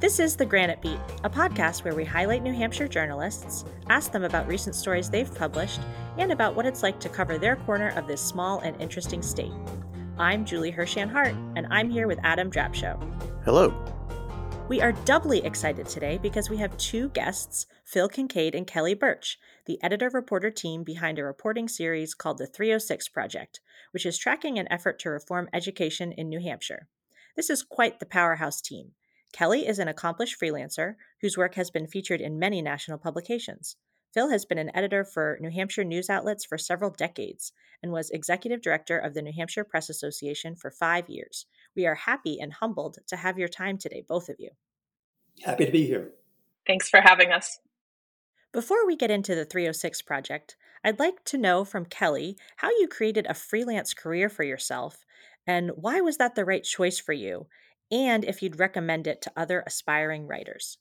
This is The Granite Beat, a podcast where we highlight New Hampshire journalists, ask them about recent stories they've published, and about what it's like to cover their corner of this small and interesting state. I'm Julie Hirshan Hart, and I'm here with Adam Drapcho. Hello. We are doubly excited today because we have two guests, Phil Kincaid and Kelly Burch, the editor reporter team behind a reporting series called the 306 Project, which is tracking an effort to reform education in New Hampshire. This is quite the powerhouse team Kelly is an accomplished freelancer whose work has been featured in many national publications. Phil has been an editor for New Hampshire news outlets for several decades and was executive director of the New Hampshire Press Association for five years. We are happy and humbled to have your time today, both of you. Happy to be here. Thanks for having us. Before we get into the 306 project, I'd like to know from Kelly how you created a freelance career for yourself and why was that the right choice for you? And if you'd recommend it to other aspiring writers.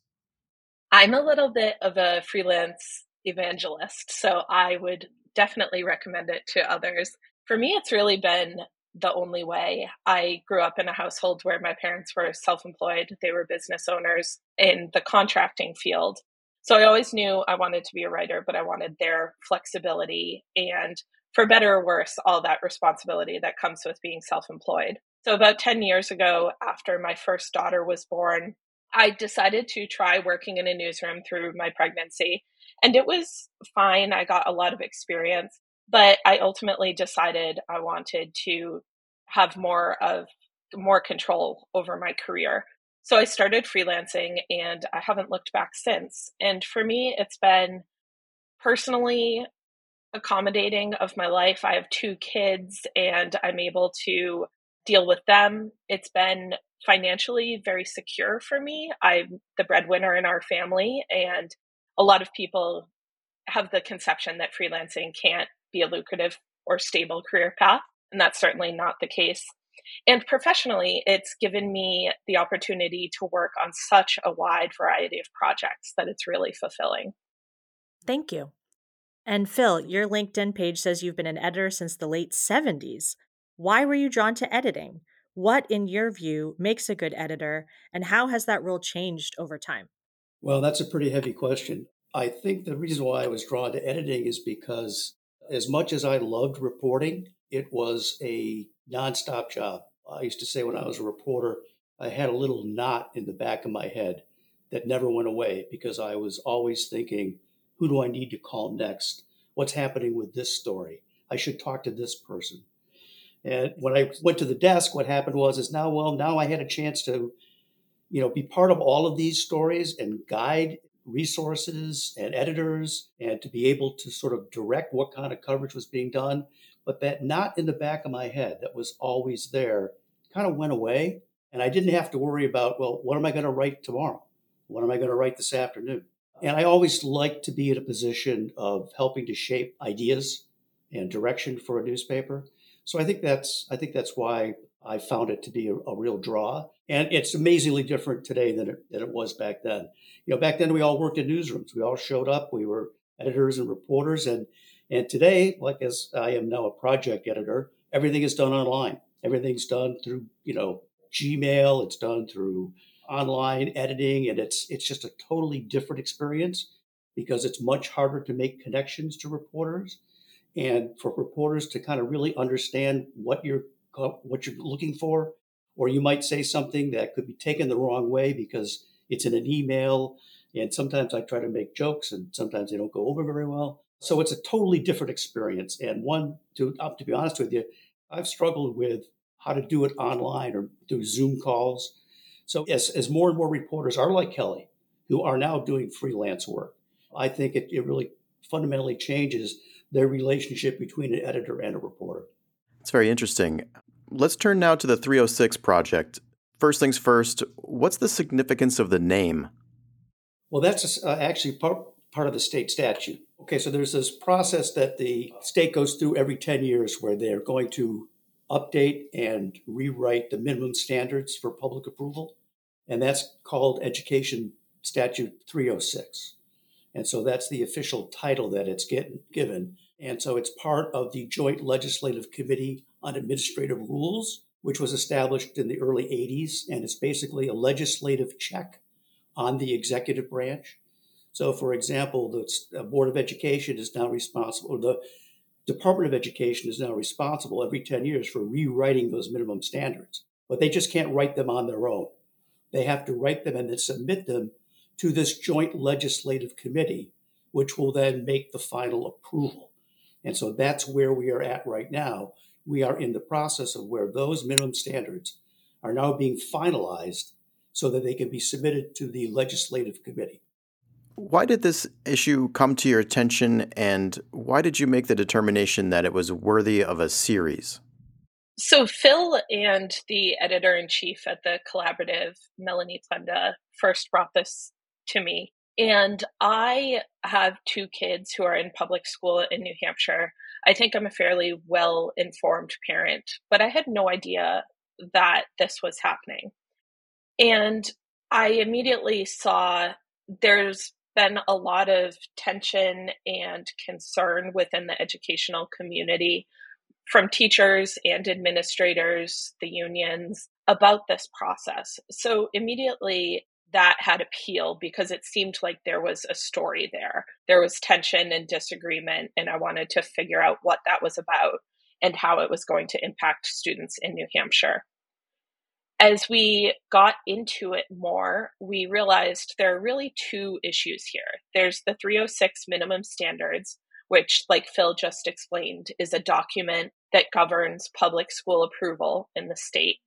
I'm a little bit of a freelance evangelist, so I would definitely recommend it to others. For me, it's really been the only way. I grew up in a household where my parents were self employed, they were business owners in the contracting field. So I always knew I wanted to be a writer, but I wanted their flexibility and, for better or worse, all that responsibility that comes with being self employed. So, about 10 years ago, after my first daughter was born, I decided to try working in a newsroom through my pregnancy. And it was fine. I got a lot of experience, but I ultimately decided I wanted to have more of more control over my career. So I started freelancing and I haven't looked back since. And for me, it's been personally accommodating of my life. I have two kids and I'm able to deal with them. It's been financially very secure for me. I'm the breadwinner in our family, and a lot of people have the conception that freelancing can't be a lucrative or stable career path, and that's certainly not the case. And professionally, it's given me the opportunity to work on such a wide variety of projects that it's really fulfilling. Thank you. And Phil, your LinkedIn page says you've been an editor since the late 70s. Why were you drawn to editing? What, in your view, makes a good editor, and how has that role changed over time? Well, that's a pretty heavy question. I think the reason why I was drawn to editing is because, as much as I loved reporting, it was a nonstop job. I used to say when I was a reporter, I had a little knot in the back of my head that never went away because I was always thinking, who do I need to call next? What's happening with this story? I should talk to this person. And when I went to the desk, what happened was is now, well, now I had a chance to, you know, be part of all of these stories and guide resources and editors and to be able to sort of direct what kind of coverage was being done. But that not in the back of my head that was always there kind of went away. And I didn't have to worry about, well, what am I going to write tomorrow? What am I going to write this afternoon? And I always like to be in a position of helping to shape ideas and direction for a newspaper. So I think that's I think that's why I found it to be a, a, real draw. And it's amazingly different today than it, than it was back then. You know, back then we all worked in newsrooms. We all showed up. We were editors and reporters. And and today, like as I am now a project editor, everything is done online. Everything's done through you know Gmail. It's done through online editing, and it's it's just a totally different experience because it's much harder to make connections to reporters and for reporters to kind of really understand what you're what you're looking for. Or you might say something that could be taken the wrong way because it's in an email and sometimes i try to make jokes and sometimes they don't go over very well. So it's a totally different experience. And one to, to be honest with you i've struggled with how to do it online or do zoom calls. So as, as more and more reporters are like kelly who are now doing freelance work i think it, it really fundamentally changes their relationship between an editor and a reporter. It's very interesting. Let's turn now to the 306 project. First things first, what's the significance of the name? Well, that's uh, actually part, part of the state statute. Okay, so there's this process that the state goes through every 10 years where they're going to update and rewrite the minimum standards for public approval. And that's called Education Statute 306. And so that's the official title that it's getting, given. And so it's part of the Joint Legislative Committee on Administrative Rules, which was established in the early 80s. And it's basically a legislative check on the executive branch. So, for example, the Board of Education is now responsible, or the Department of Education is now responsible every 10 years for rewriting those minimum standards. But they just can't write them on their own. They have to write them and then submit them to this joint legislative committee, which will then make the final approval. And so that's where we are at right now. We are in the process of where those minimum standards are now being finalized so that they can be submitted to the legislative committee. Why did this issue come to your attention, and why did you make the determination that it was worthy of a series? So, Phil and the editor in chief at the collaborative, Melanie Plenda, first brought this to me. And I have two kids who are in public school in New Hampshire. I think I'm a fairly well informed parent, but I had no idea that this was happening. And I immediately saw there's been a lot of tension and concern within the educational community from teachers and administrators, the unions, about this process. So immediately that had appeal because it seemed like there was a story there. There was tension and disagreement, and I wanted to figure out what that was about and how it was going to impact students in New Hampshire as we got into it more, we realized there are really two issues here. There's the 306 minimum standards, which, like Phil just explained, is a document that governs public school approval in the state.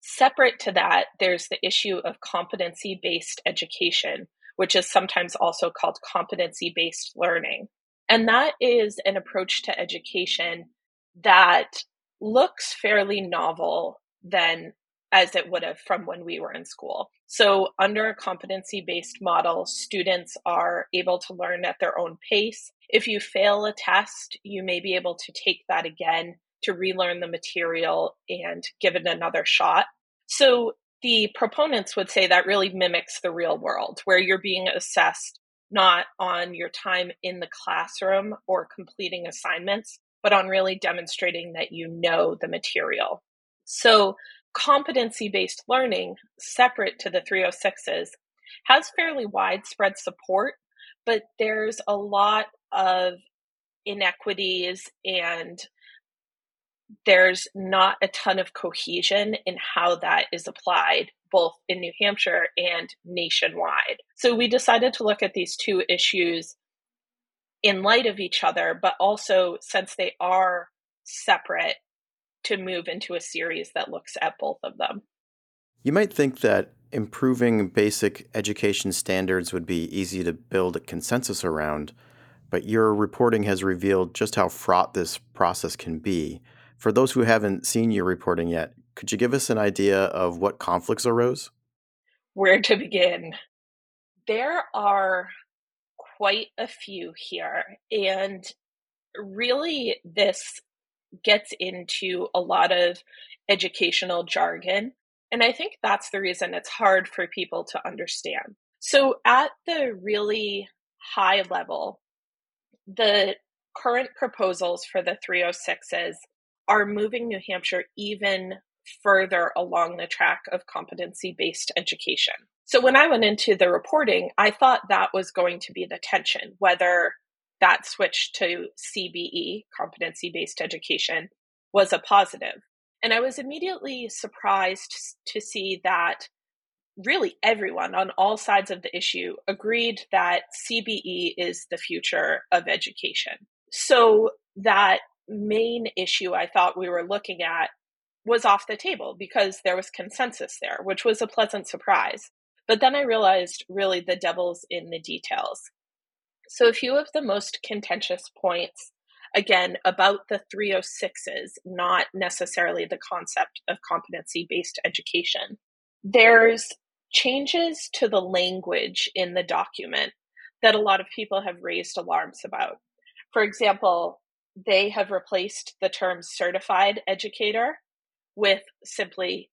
Separate to that, there's the issue of competency based education, which is sometimes also called competency based learning. And that is an approach to education that looks fairly novel than as it would have from when we were in school. So, under a competency based model, students are able to learn at their own pace. If you fail a test, you may be able to take that again to relearn the material and give it another shot. So, the proponents would say that really mimics the real world, where you're being assessed not on your time in the classroom or completing assignments, but on really demonstrating that you know the material. So, competency based learning, separate to the 306s, has fairly widespread support, but there's a lot of inequities and there's not a ton of cohesion in how that is applied both in New Hampshire and nationwide. So we decided to look at these two issues in light of each other, but also since they are separate to move into a series that looks at both of them. You might think that improving basic education standards would be easy to build a consensus around, but your reporting has revealed just how fraught this process can be. For those who haven't seen your reporting yet, could you give us an idea of what conflicts arose? Where to begin? There are quite a few here, and really, this gets into a lot of educational jargon. And I think that's the reason it's hard for people to understand. So, at the really high level, the current proposals for the 306s are moving New Hampshire even further along the track of competency based education. So, when I went into the reporting, I thought that was going to be the tension, whether that switch to CBE, competency based education, was a positive. And I was immediately surprised to see that really everyone on all sides of the issue agreed that CBE is the future of education. So that main issue I thought we were looking at was off the table because there was consensus there, which was a pleasant surprise. But then I realized really the devil's in the details. So, a few of the most contentious points, again, about the 306s, not necessarily the concept of competency based education. There's changes to the language in the document that a lot of people have raised alarms about. For example, they have replaced the term certified educator with simply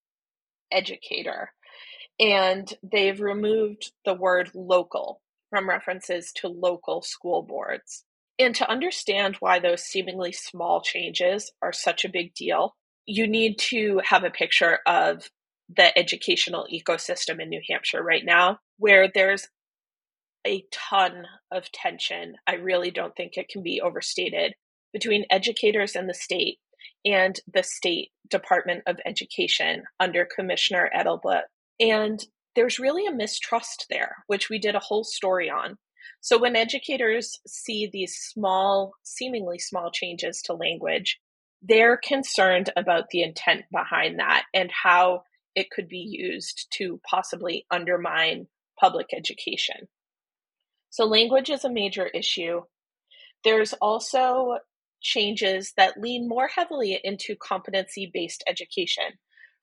educator. And they've removed the word local from references to local school boards. And to understand why those seemingly small changes are such a big deal, you need to have a picture of the educational ecosystem in New Hampshire right now, where there's a ton of tension. I really don't think it can be overstated between educators and the state and the state Department of Education under Commissioner Edelblut. And there's really a mistrust there, which we did a whole story on. So when educators see these small, seemingly small changes to language, they're concerned about the intent behind that and how it could be used to possibly undermine public education. So, language is a major issue. There's also changes that lean more heavily into competency based education.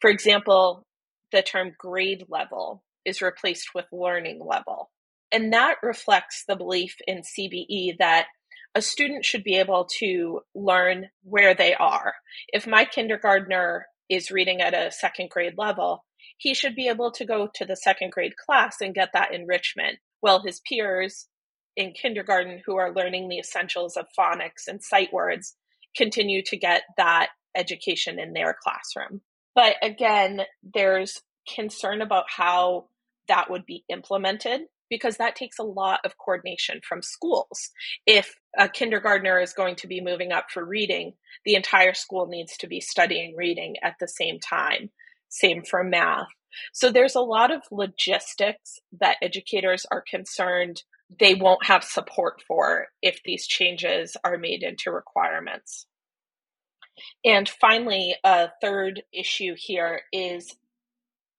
For example, the term grade level is replaced with learning level. And that reflects the belief in CBE that a student should be able to learn where they are. If my kindergartner is reading at a second grade level, he should be able to go to the second grade class and get that enrichment, while his peers in kindergarten who are learning the essentials of phonics and sight words continue to get that education in their classroom. But again, there's concern about how that would be implemented because that takes a lot of coordination from schools. If a kindergartner is going to be moving up for reading, the entire school needs to be studying reading at the same time. Same for math. So there's a lot of logistics that educators are concerned they won't have support for if these changes are made into requirements. And finally, a third issue here is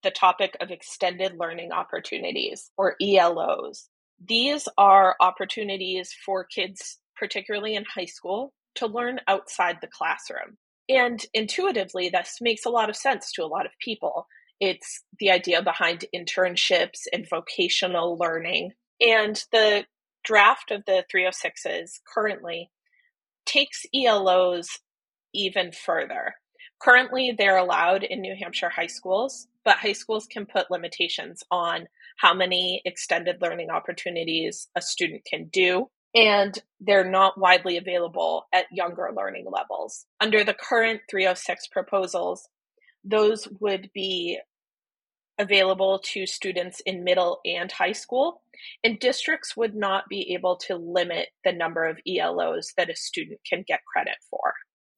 the topic of extended learning opportunities or ELOs. These are opportunities for kids, particularly in high school, to learn outside the classroom. And intuitively, this makes a lot of sense to a lot of people. It's the idea behind internships and vocational learning and the draft of the 306s currently takes ELOs even further. Currently, they're allowed in New Hampshire high schools, but high schools can put limitations on how many extended learning opportunities a student can do, and they're not widely available at younger learning levels. Under the current 306 proposals, those would be available to students in middle and high school, and districts would not be able to limit the number of ELOs that a student can get credit for.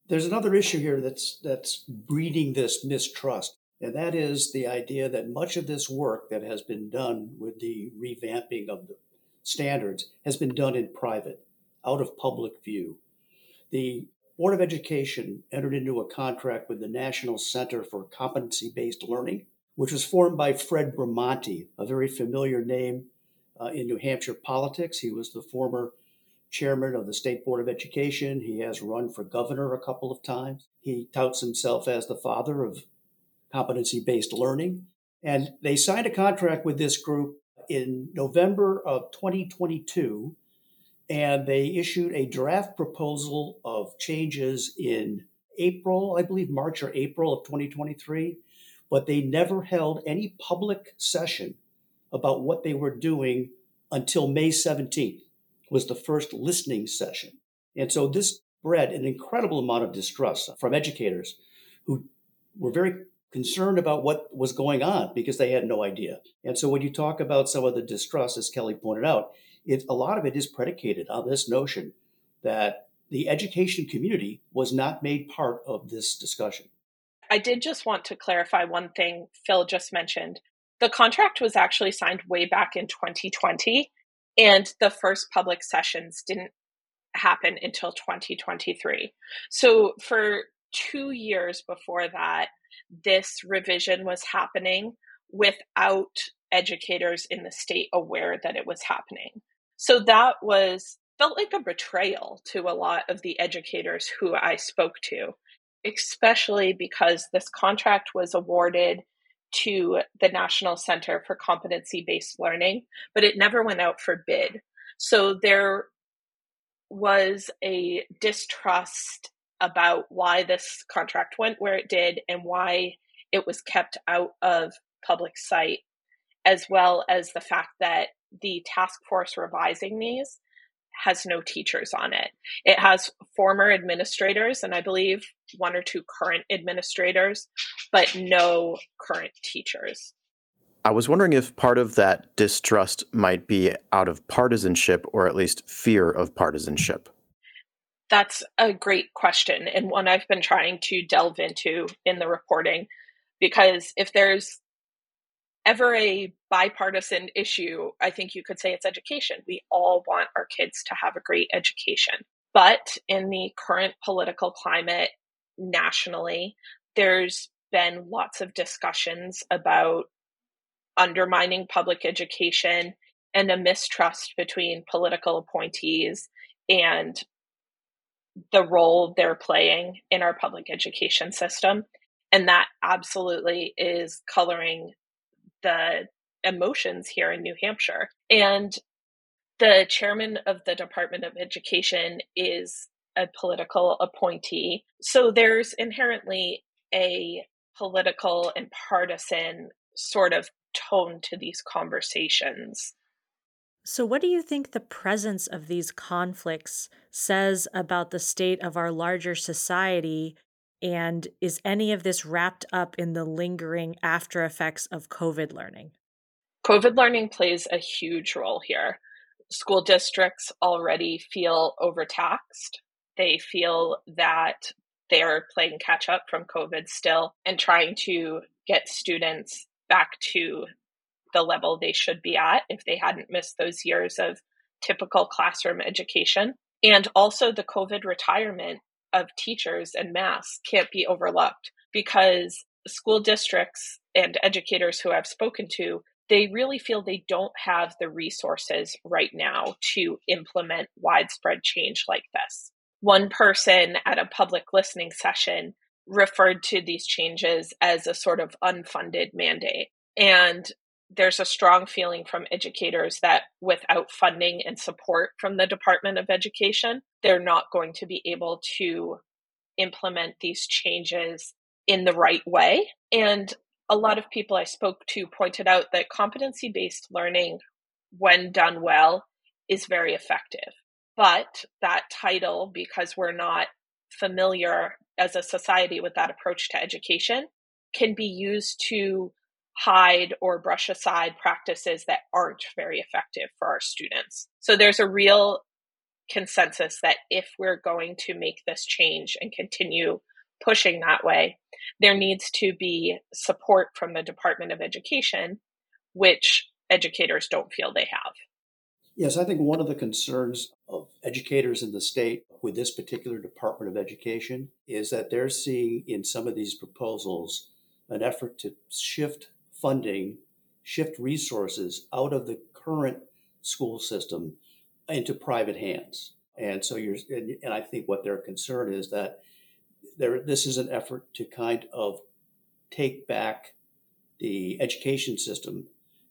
There's another issue here that's that's breeding this mistrust, and that is the idea that much of this work that has been done with the revamping of the standards has been done in private, out of public view. The Board of Education entered into a contract with the National Center for Competency Based Learning which was formed by Fred Bramante, a very familiar name uh, in New Hampshire politics. He was the former chairman of the State Board of Education. He has run for governor a couple of times. He touts himself as the father of competency based learning. And they signed a contract with this group in November of 2022. And they issued a draft proposal of changes in April, I believe March or April of 2023 but they never held any public session about what they were doing until May 17th was the first listening session. And so this bred an incredible amount of distrust from educators who were very concerned about what was going on because they had no idea. And so when you talk about some of the distrust, as Kelly pointed out, it, a lot of it is predicated on this notion that the education community was not made part of this discussion. I did just want to clarify one thing Phil just mentioned. The contract was actually signed way back in 2020, and the first public sessions didn't happen until 2023. So, for two years before that, this revision was happening without educators in the state aware that it was happening. So, that was felt like a betrayal to a lot of the educators who I spoke to especially because this contract was awarded to the National Center for Competency Based Learning, but it never went out for bid. So there was a distrust about why this contract went where it did and why it was kept out of public sight, as well as the fact that the task force revising these has no teachers on it. It has former administrators and I believe one or two current administrators, but no current teachers. I was wondering if part of that distrust might be out of partisanship or at least fear of partisanship. That's a great question and one I've been trying to delve into in the reporting because if there's ever a bipartisan issue, I think you could say it's education. We all want our kids to have a great education. But in the current political climate nationally, there's been lots of discussions about undermining public education and a mistrust between political appointees and the role they're playing in our public education system. And that absolutely is coloring the emotions here in New Hampshire. And the chairman of the Department of Education is a political appointee. So there's inherently a political and partisan sort of tone to these conversations. So, what do you think the presence of these conflicts says about the state of our larger society? And is any of this wrapped up in the lingering after effects of COVID learning? COVID learning plays a huge role here. School districts already feel overtaxed. They feel that they're playing catch up from COVID still and trying to get students back to the level they should be at if they hadn't missed those years of typical classroom education. And also, the COVID retirement of teachers and mass can't be overlooked because school districts and educators who I've spoken to, they really feel they don't have the resources right now to implement widespread change like this. One person at a public listening session referred to these changes as a sort of unfunded mandate. And there's a strong feeling from educators that without funding and support from the Department of Education, they're not going to be able to implement these changes in the right way. And a lot of people I spoke to pointed out that competency based learning, when done well, is very effective. But that title, because we're not familiar as a society with that approach to education, can be used to hide or brush aside practices that aren't very effective for our students. So there's a real consensus that if we're going to make this change and continue pushing that way, there needs to be support from the Department of Education, which educators don't feel they have. Yes, I think one of the concerns of educators in the state with this particular Department of Education is that they're seeing in some of these proposals an effort to shift funding, shift resources out of the current school system into private hands. And so you're, and I think what their concern is that there, this is an effort to kind of take back the education system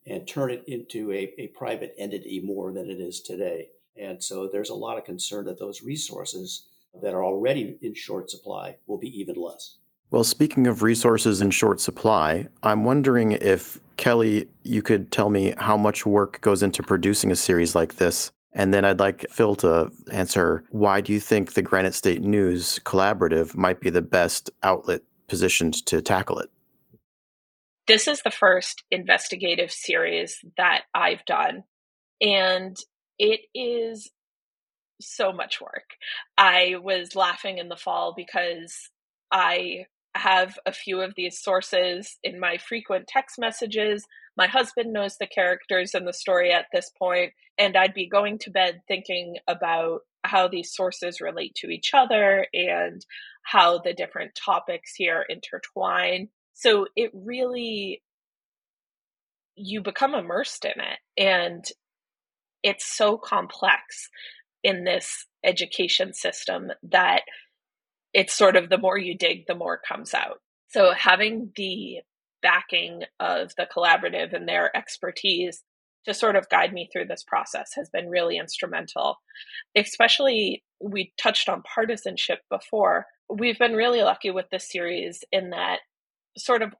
and turn it into a, a private entity more than it is today. And so there's a lot of concern that those resources that are already in short supply will be even less. Well, speaking of resources in short supply, I'm wondering if, Kelly, you could tell me how much work goes into producing a series like this. And then I'd like Phil to answer why do you think the Granite State News Collaborative might be the best outlet positioned to tackle it? This is the first investigative series that I've done, and it is so much work. I was laughing in the fall because I have a few of these sources in my frequent text messages. My husband knows the characters in the story at this point, and I'd be going to bed thinking about how these sources relate to each other and how the different topics here intertwine. So it really, you become immersed in it, and it's so complex in this education system that it's sort of the more you dig, the more comes out. So having the backing of the collaborative and their expertise to sort of guide me through this process has been really instrumental. Especially, we touched on partisanship before. We've been really lucky with this series in that sort of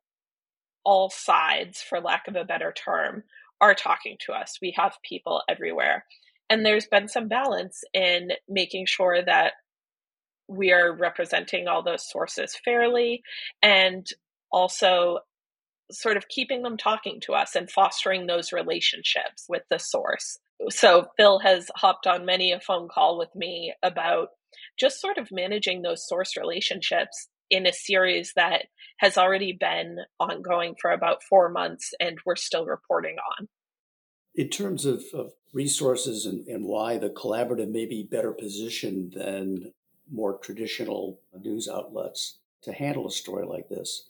all sides, for lack of a better term, are talking to us. We have people everywhere. And there's been some balance in making sure that we are representing all those sources fairly and also sort of keeping them talking to us and fostering those relationships with the source. So Phil has hopped on many a phone call with me about just sort of managing those source relationships in a series that has already been ongoing for about four months and we're still reporting on. In terms of, of resources and, and why the collaborative may be better positioned than more traditional news outlets to handle a story like this,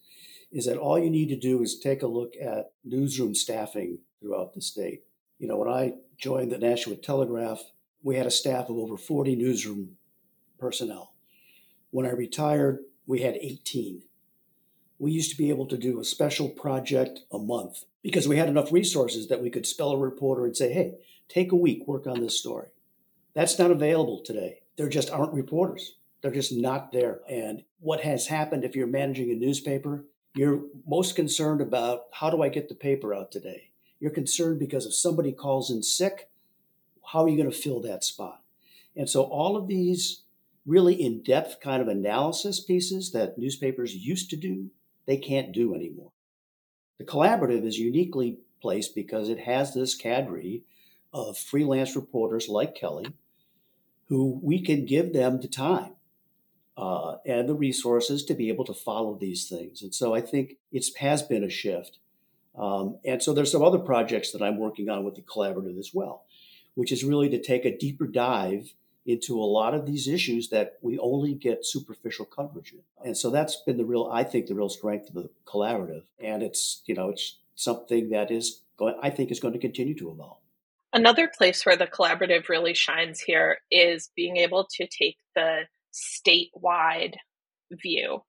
is that all you need to do is take a look at newsroom staffing throughout the state. You know, when I joined the Nashua Telegraph, we had a staff of over 40 newsroom personnel. When I retired, we had 18. We used to be able to do a special project a month because we had enough resources that we could spell a reporter and say, hey, take a week, work on this story. That's not available today. There just aren't reporters. They're just not there. And what has happened if you're managing a newspaper, you're most concerned about how do I get the paper out today? You're concerned because if somebody calls in sick, how are you going to fill that spot? And so all of these really in depth kind of analysis pieces that newspapers used to do, they can't do anymore. The collaborative is uniquely placed because it has this cadre of freelance reporters like Kelly who we can give them the time uh, and the resources to be able to follow these things. And so I think it has been a shift. Um, and so there's some other projects that I'm working on with the collaborative as well, which is really to take a deeper dive into a lot of these issues that we only get superficial coverage in. And so that's been the real, I think, the real strength of the collaborative. And it's, you know, it's something that is going, I think is going to continue to evolve. Another place where the collaborative really shines here is being able to take the statewide view.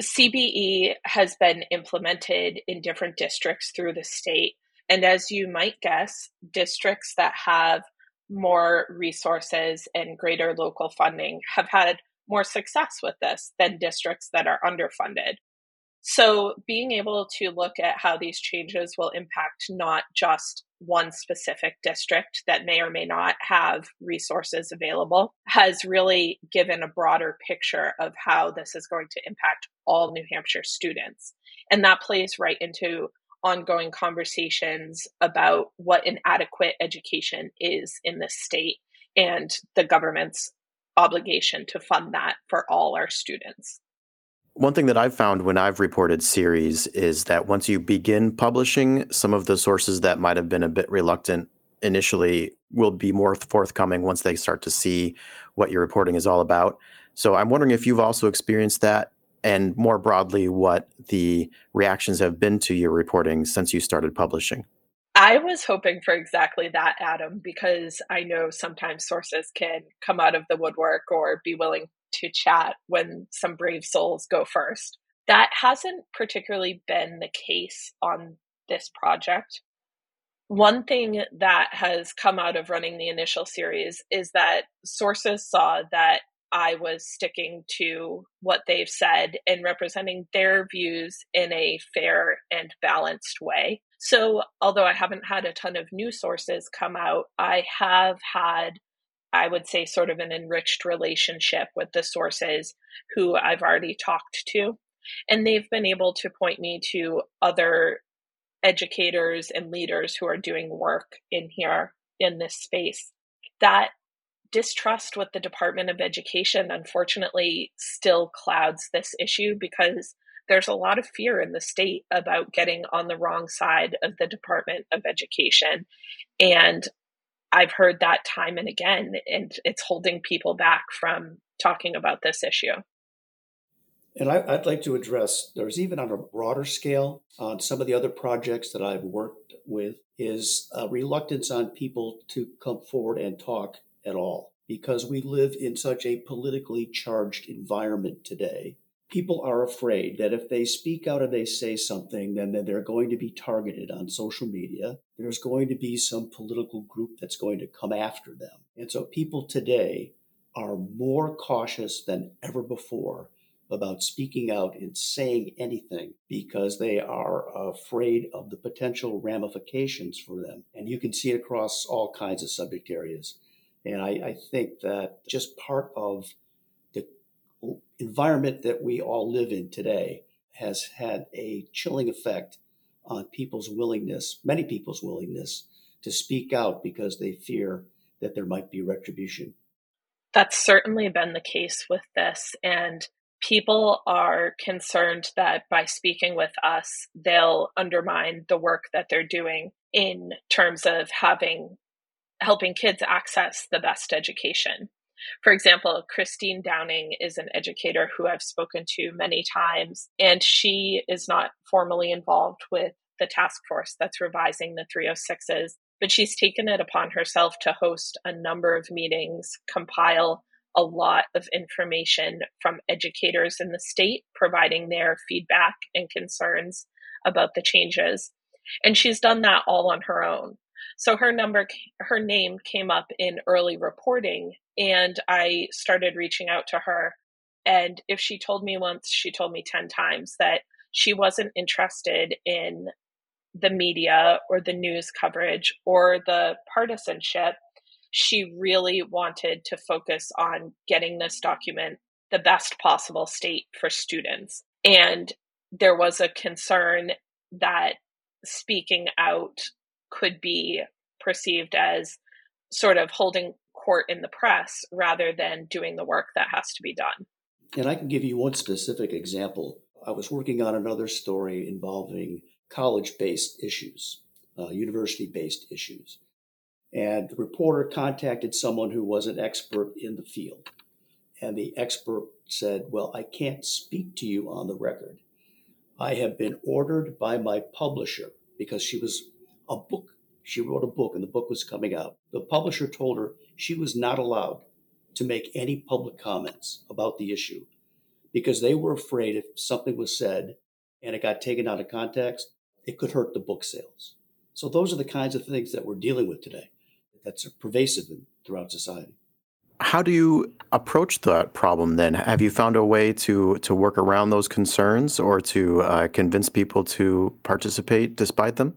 CBE has been implemented in different districts through the state. And as you might guess, districts that have more resources and greater local funding have had more success with this than districts that are underfunded. So, being able to look at how these changes will impact not just one specific district that may or may not have resources available has really given a broader picture of how this is going to impact all New Hampshire students. And that plays right into ongoing conversations about what an adequate education is in this state and the government's obligation to fund that for all our students. One thing that I've found when I've reported series is that once you begin publishing, some of the sources that might have been a bit reluctant initially will be more forthcoming once they start to see what your reporting is all about. So I'm wondering if you've also experienced that and more broadly, what the reactions have been to your reporting since you started publishing. I was hoping for exactly that, Adam, because I know sometimes sources can come out of the woodwork or be willing to chat when some brave souls go first. That hasn't particularly been the case on this project. One thing that has come out of running the initial series is that sources saw that I was sticking to what they've said and representing their views in a fair and balanced way. So, although I haven't had a ton of new sources come out, I have had I would say, sort of an enriched relationship with the sources who I've already talked to. And they've been able to point me to other educators and leaders who are doing work in here in this space. That distrust with the Department of Education, unfortunately, still clouds this issue because there's a lot of fear in the state about getting on the wrong side of the Department of Education. And I've heard that time and again, and it's holding people back from talking about this issue. And I, would like to address there's even on a broader scale on some of the other projects that I've worked with is a reluctance on people to come forward and talk at all because we live in such a politically charged environment today people are afraid that if they speak out and they say something, then, then they're going to be targeted on social media. There's going to be some political group that's going to come after them. And so people today are more cautious than ever before about speaking out and saying anything because they are afraid of the potential ramifications for them. And you can see it across all kinds of subject areas. And I, I think that just part of environment that we all live in today has had a chilling effect on people's willingness, many people's willingness to speak out because they fear that there might be retribution. That's certainly been the case with this. And people are concerned that by speaking with us, they'll undermine the work that they're doing in terms of having helping kids access the best education. For example, Christine Downing is an educator who I've spoken to many times, and she is not formally involved with the task force that's revising the 306s, but she's taken it upon herself to host a number of meetings, compile a lot of information from educators in the state, providing their feedback and concerns about the changes. And she's done that all on her own. So her number, her name came up in early reporting, and I started reaching out to her. And if she told me once, she told me 10 times that she wasn't interested in the media or the news coverage or the partisanship she really wanted to focus on getting this document the best possible state for students. And there was a concern that speaking out could be perceived as sort of holding court in the press rather than doing the work that has to be done. And I can give you one specific example. I was working on another story involving college based issues, uh, university based issues. And the reporter contacted someone who was an expert in the field. And the expert said, Well, I can't speak to you on the record. I have been ordered by my publisher because she was a book. She wrote a book and the book was coming out. The publisher told her she was not allowed to make any public comments about the issue because they were afraid if something was said and it got taken out of context, it could hurt the book sales. So those are the kinds of things that we're dealing with today that's pervasive throughout society. How do you approach that problem then? Have you found a way to to work around those concerns or to uh, convince people to participate despite them?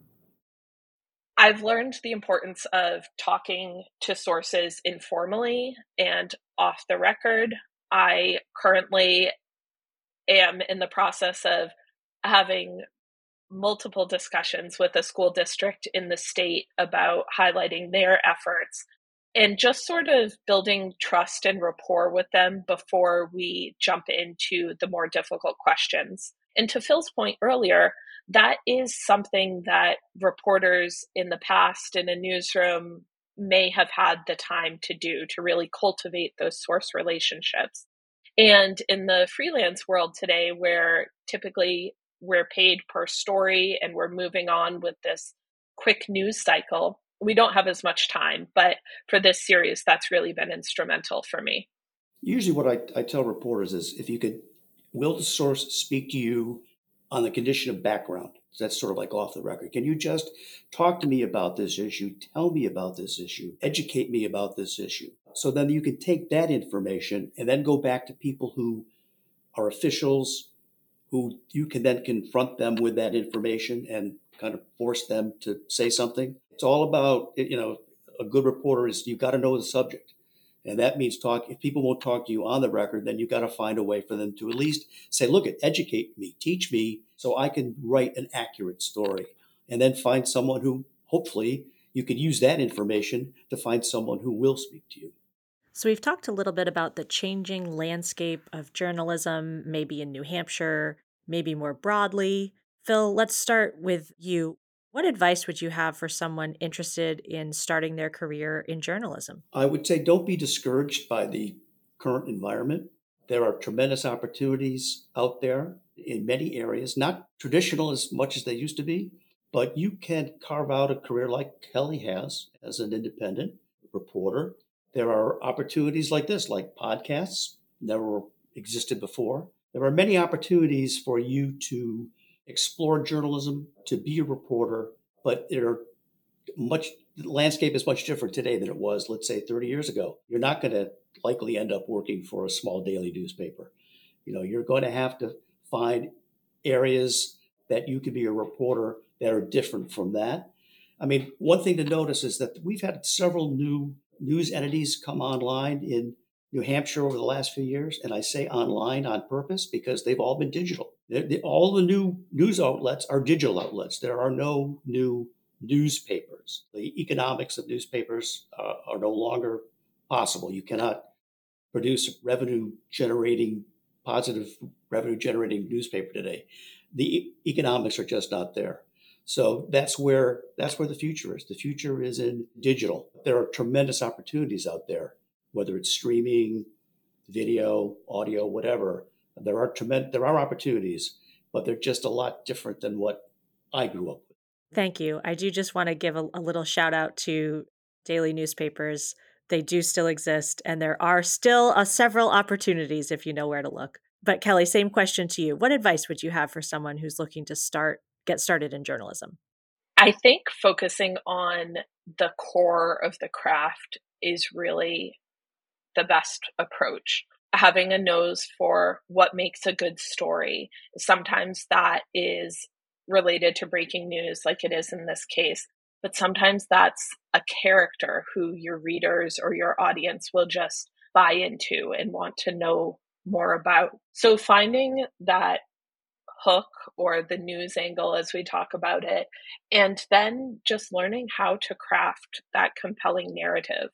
I've learned the importance of talking to sources informally and off the record. I currently am in the process of having multiple discussions with a school district in the state about highlighting their efforts and just sort of building trust and rapport with them before we jump into the more difficult questions. And to Phil's point earlier, that is something that reporters in the past in a newsroom may have had the time to do to really cultivate those source relationships. And in the freelance world today, where typically we're paid per story and we're moving on with this quick news cycle. We don't have as much time, but for this series, that's really been instrumental for me. Usually, what I, I tell reporters is if you could, will the source speak to you on the condition of background? That's sort of like off the record. Can you just talk to me about this issue? Tell me about this issue. Educate me about this issue. So then you can take that information and then go back to people who are officials, who you can then confront them with that information and kind of force them to say something. It's all about, you know, a good reporter is you've got to know the subject. And that means talk. If people won't talk to you on the record, then you've got to find a way for them to at least say, look, educate me, teach me so I can write an accurate story. And then find someone who hopefully you could use that information to find someone who will speak to you. So, we've talked a little bit about the changing landscape of journalism, maybe in New Hampshire, maybe more broadly. Phil, let's start with you. What advice would you have for someone interested in starting their career in journalism? I would say don't be discouraged by the current environment. There are tremendous opportunities out there in many areas, not traditional as much as they used to be, but you can carve out a career like Kelly has as an independent reporter there are opportunities like this, like podcasts, never existed before. There are many opportunities for you to explore journalism, to be a reporter, but there are much the landscape is much different today than it was, let's say, 30 years ago. You're not going to likely end up working for a small daily newspaper. You know, you're going to have to find areas that you can be a reporter that are different from that. I mean, one thing to notice is that we've had several new news entities come online in New Hampshire over the last few years, and I say online on purpose because they've all been digital. They, they, all the new news outlets are digital outlets. There are no new newspapers. The economics of newspapers uh, are no longer possible. You cannot produce revenue generating, positive revenue generating newspaper today. The economics are just not there. So that's where that's where the future is. The future is in digital. There are tremendous opportunities out there, whether it's streaming, video, audio, whatever. There are tremendous there are opportunities, but they're just a lot different than what I grew up with. Thank you. I do just want to give a, a little shout out to daily newspapers. They do still exist, and there are still uh, several opportunities if you know where to look. But Kelly, same question to you. What advice would you have for someone who's looking to start get started in journalism? I think focusing on the core of the craft is really the best approach. Having a nose for what makes a good story. Sometimes that is related to breaking news, like it is in this case, but sometimes that's a character who your readers or your audience will just buy into and want to know more about. So finding that hook or the news angle as we talk about it, and then just learning how to craft that compelling narrative.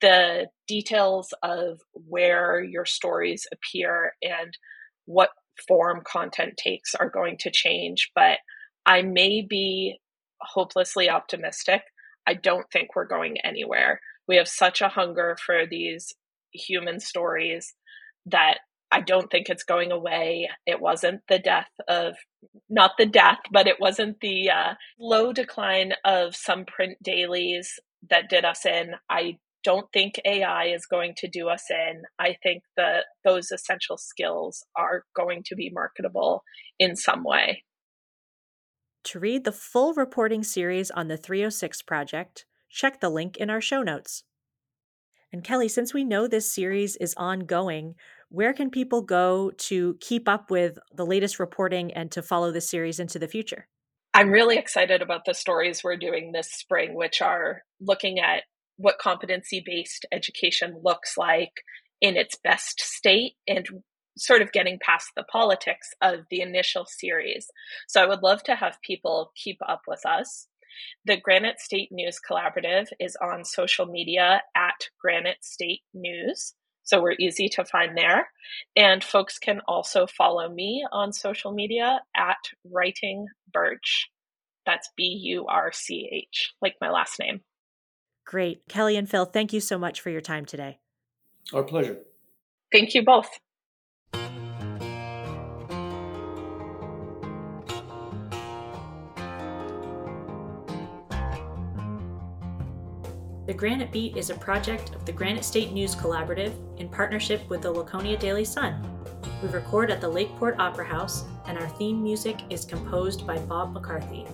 The details of where your stories appear and what form content takes are going to change, but I may be hopelessly optimistic. I don't think we're going anywhere. We have such a hunger for these human stories that I don't think it's going away. It wasn't the death of, not the death, but it wasn't the uh, low decline of some print dailies that did us in. I don't think AI is going to do us in. I think that those essential skills are going to be marketable in some way. To read the full reporting series on the 306 project, check the link in our show notes. And Kelly, since we know this series is ongoing, where can people go to keep up with the latest reporting and to follow this series into the future? I'm really excited about the stories we're doing this spring, which are looking at what competency based education looks like in its best state and sort of getting past the politics of the initial series. So I would love to have people keep up with us. The Granite State News Collaborative is on social media at Granite State News. So we're easy to find there. And folks can also follow me on social media at Writing Burch. That's B U R C H, like my last name. Great. Kelly and Phil, thank you so much for your time today. Our pleasure. Thank you both. The Granite Beat is a project of the Granite State News Collaborative in partnership with the Laconia Daily Sun. We record at the Lakeport Opera House, and our theme music is composed by Bob McCarthy.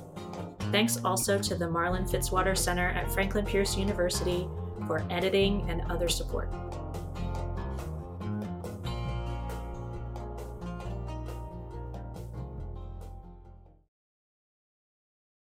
Thanks also to the Marlin Fitzwater Center at Franklin Pierce University for editing and other support.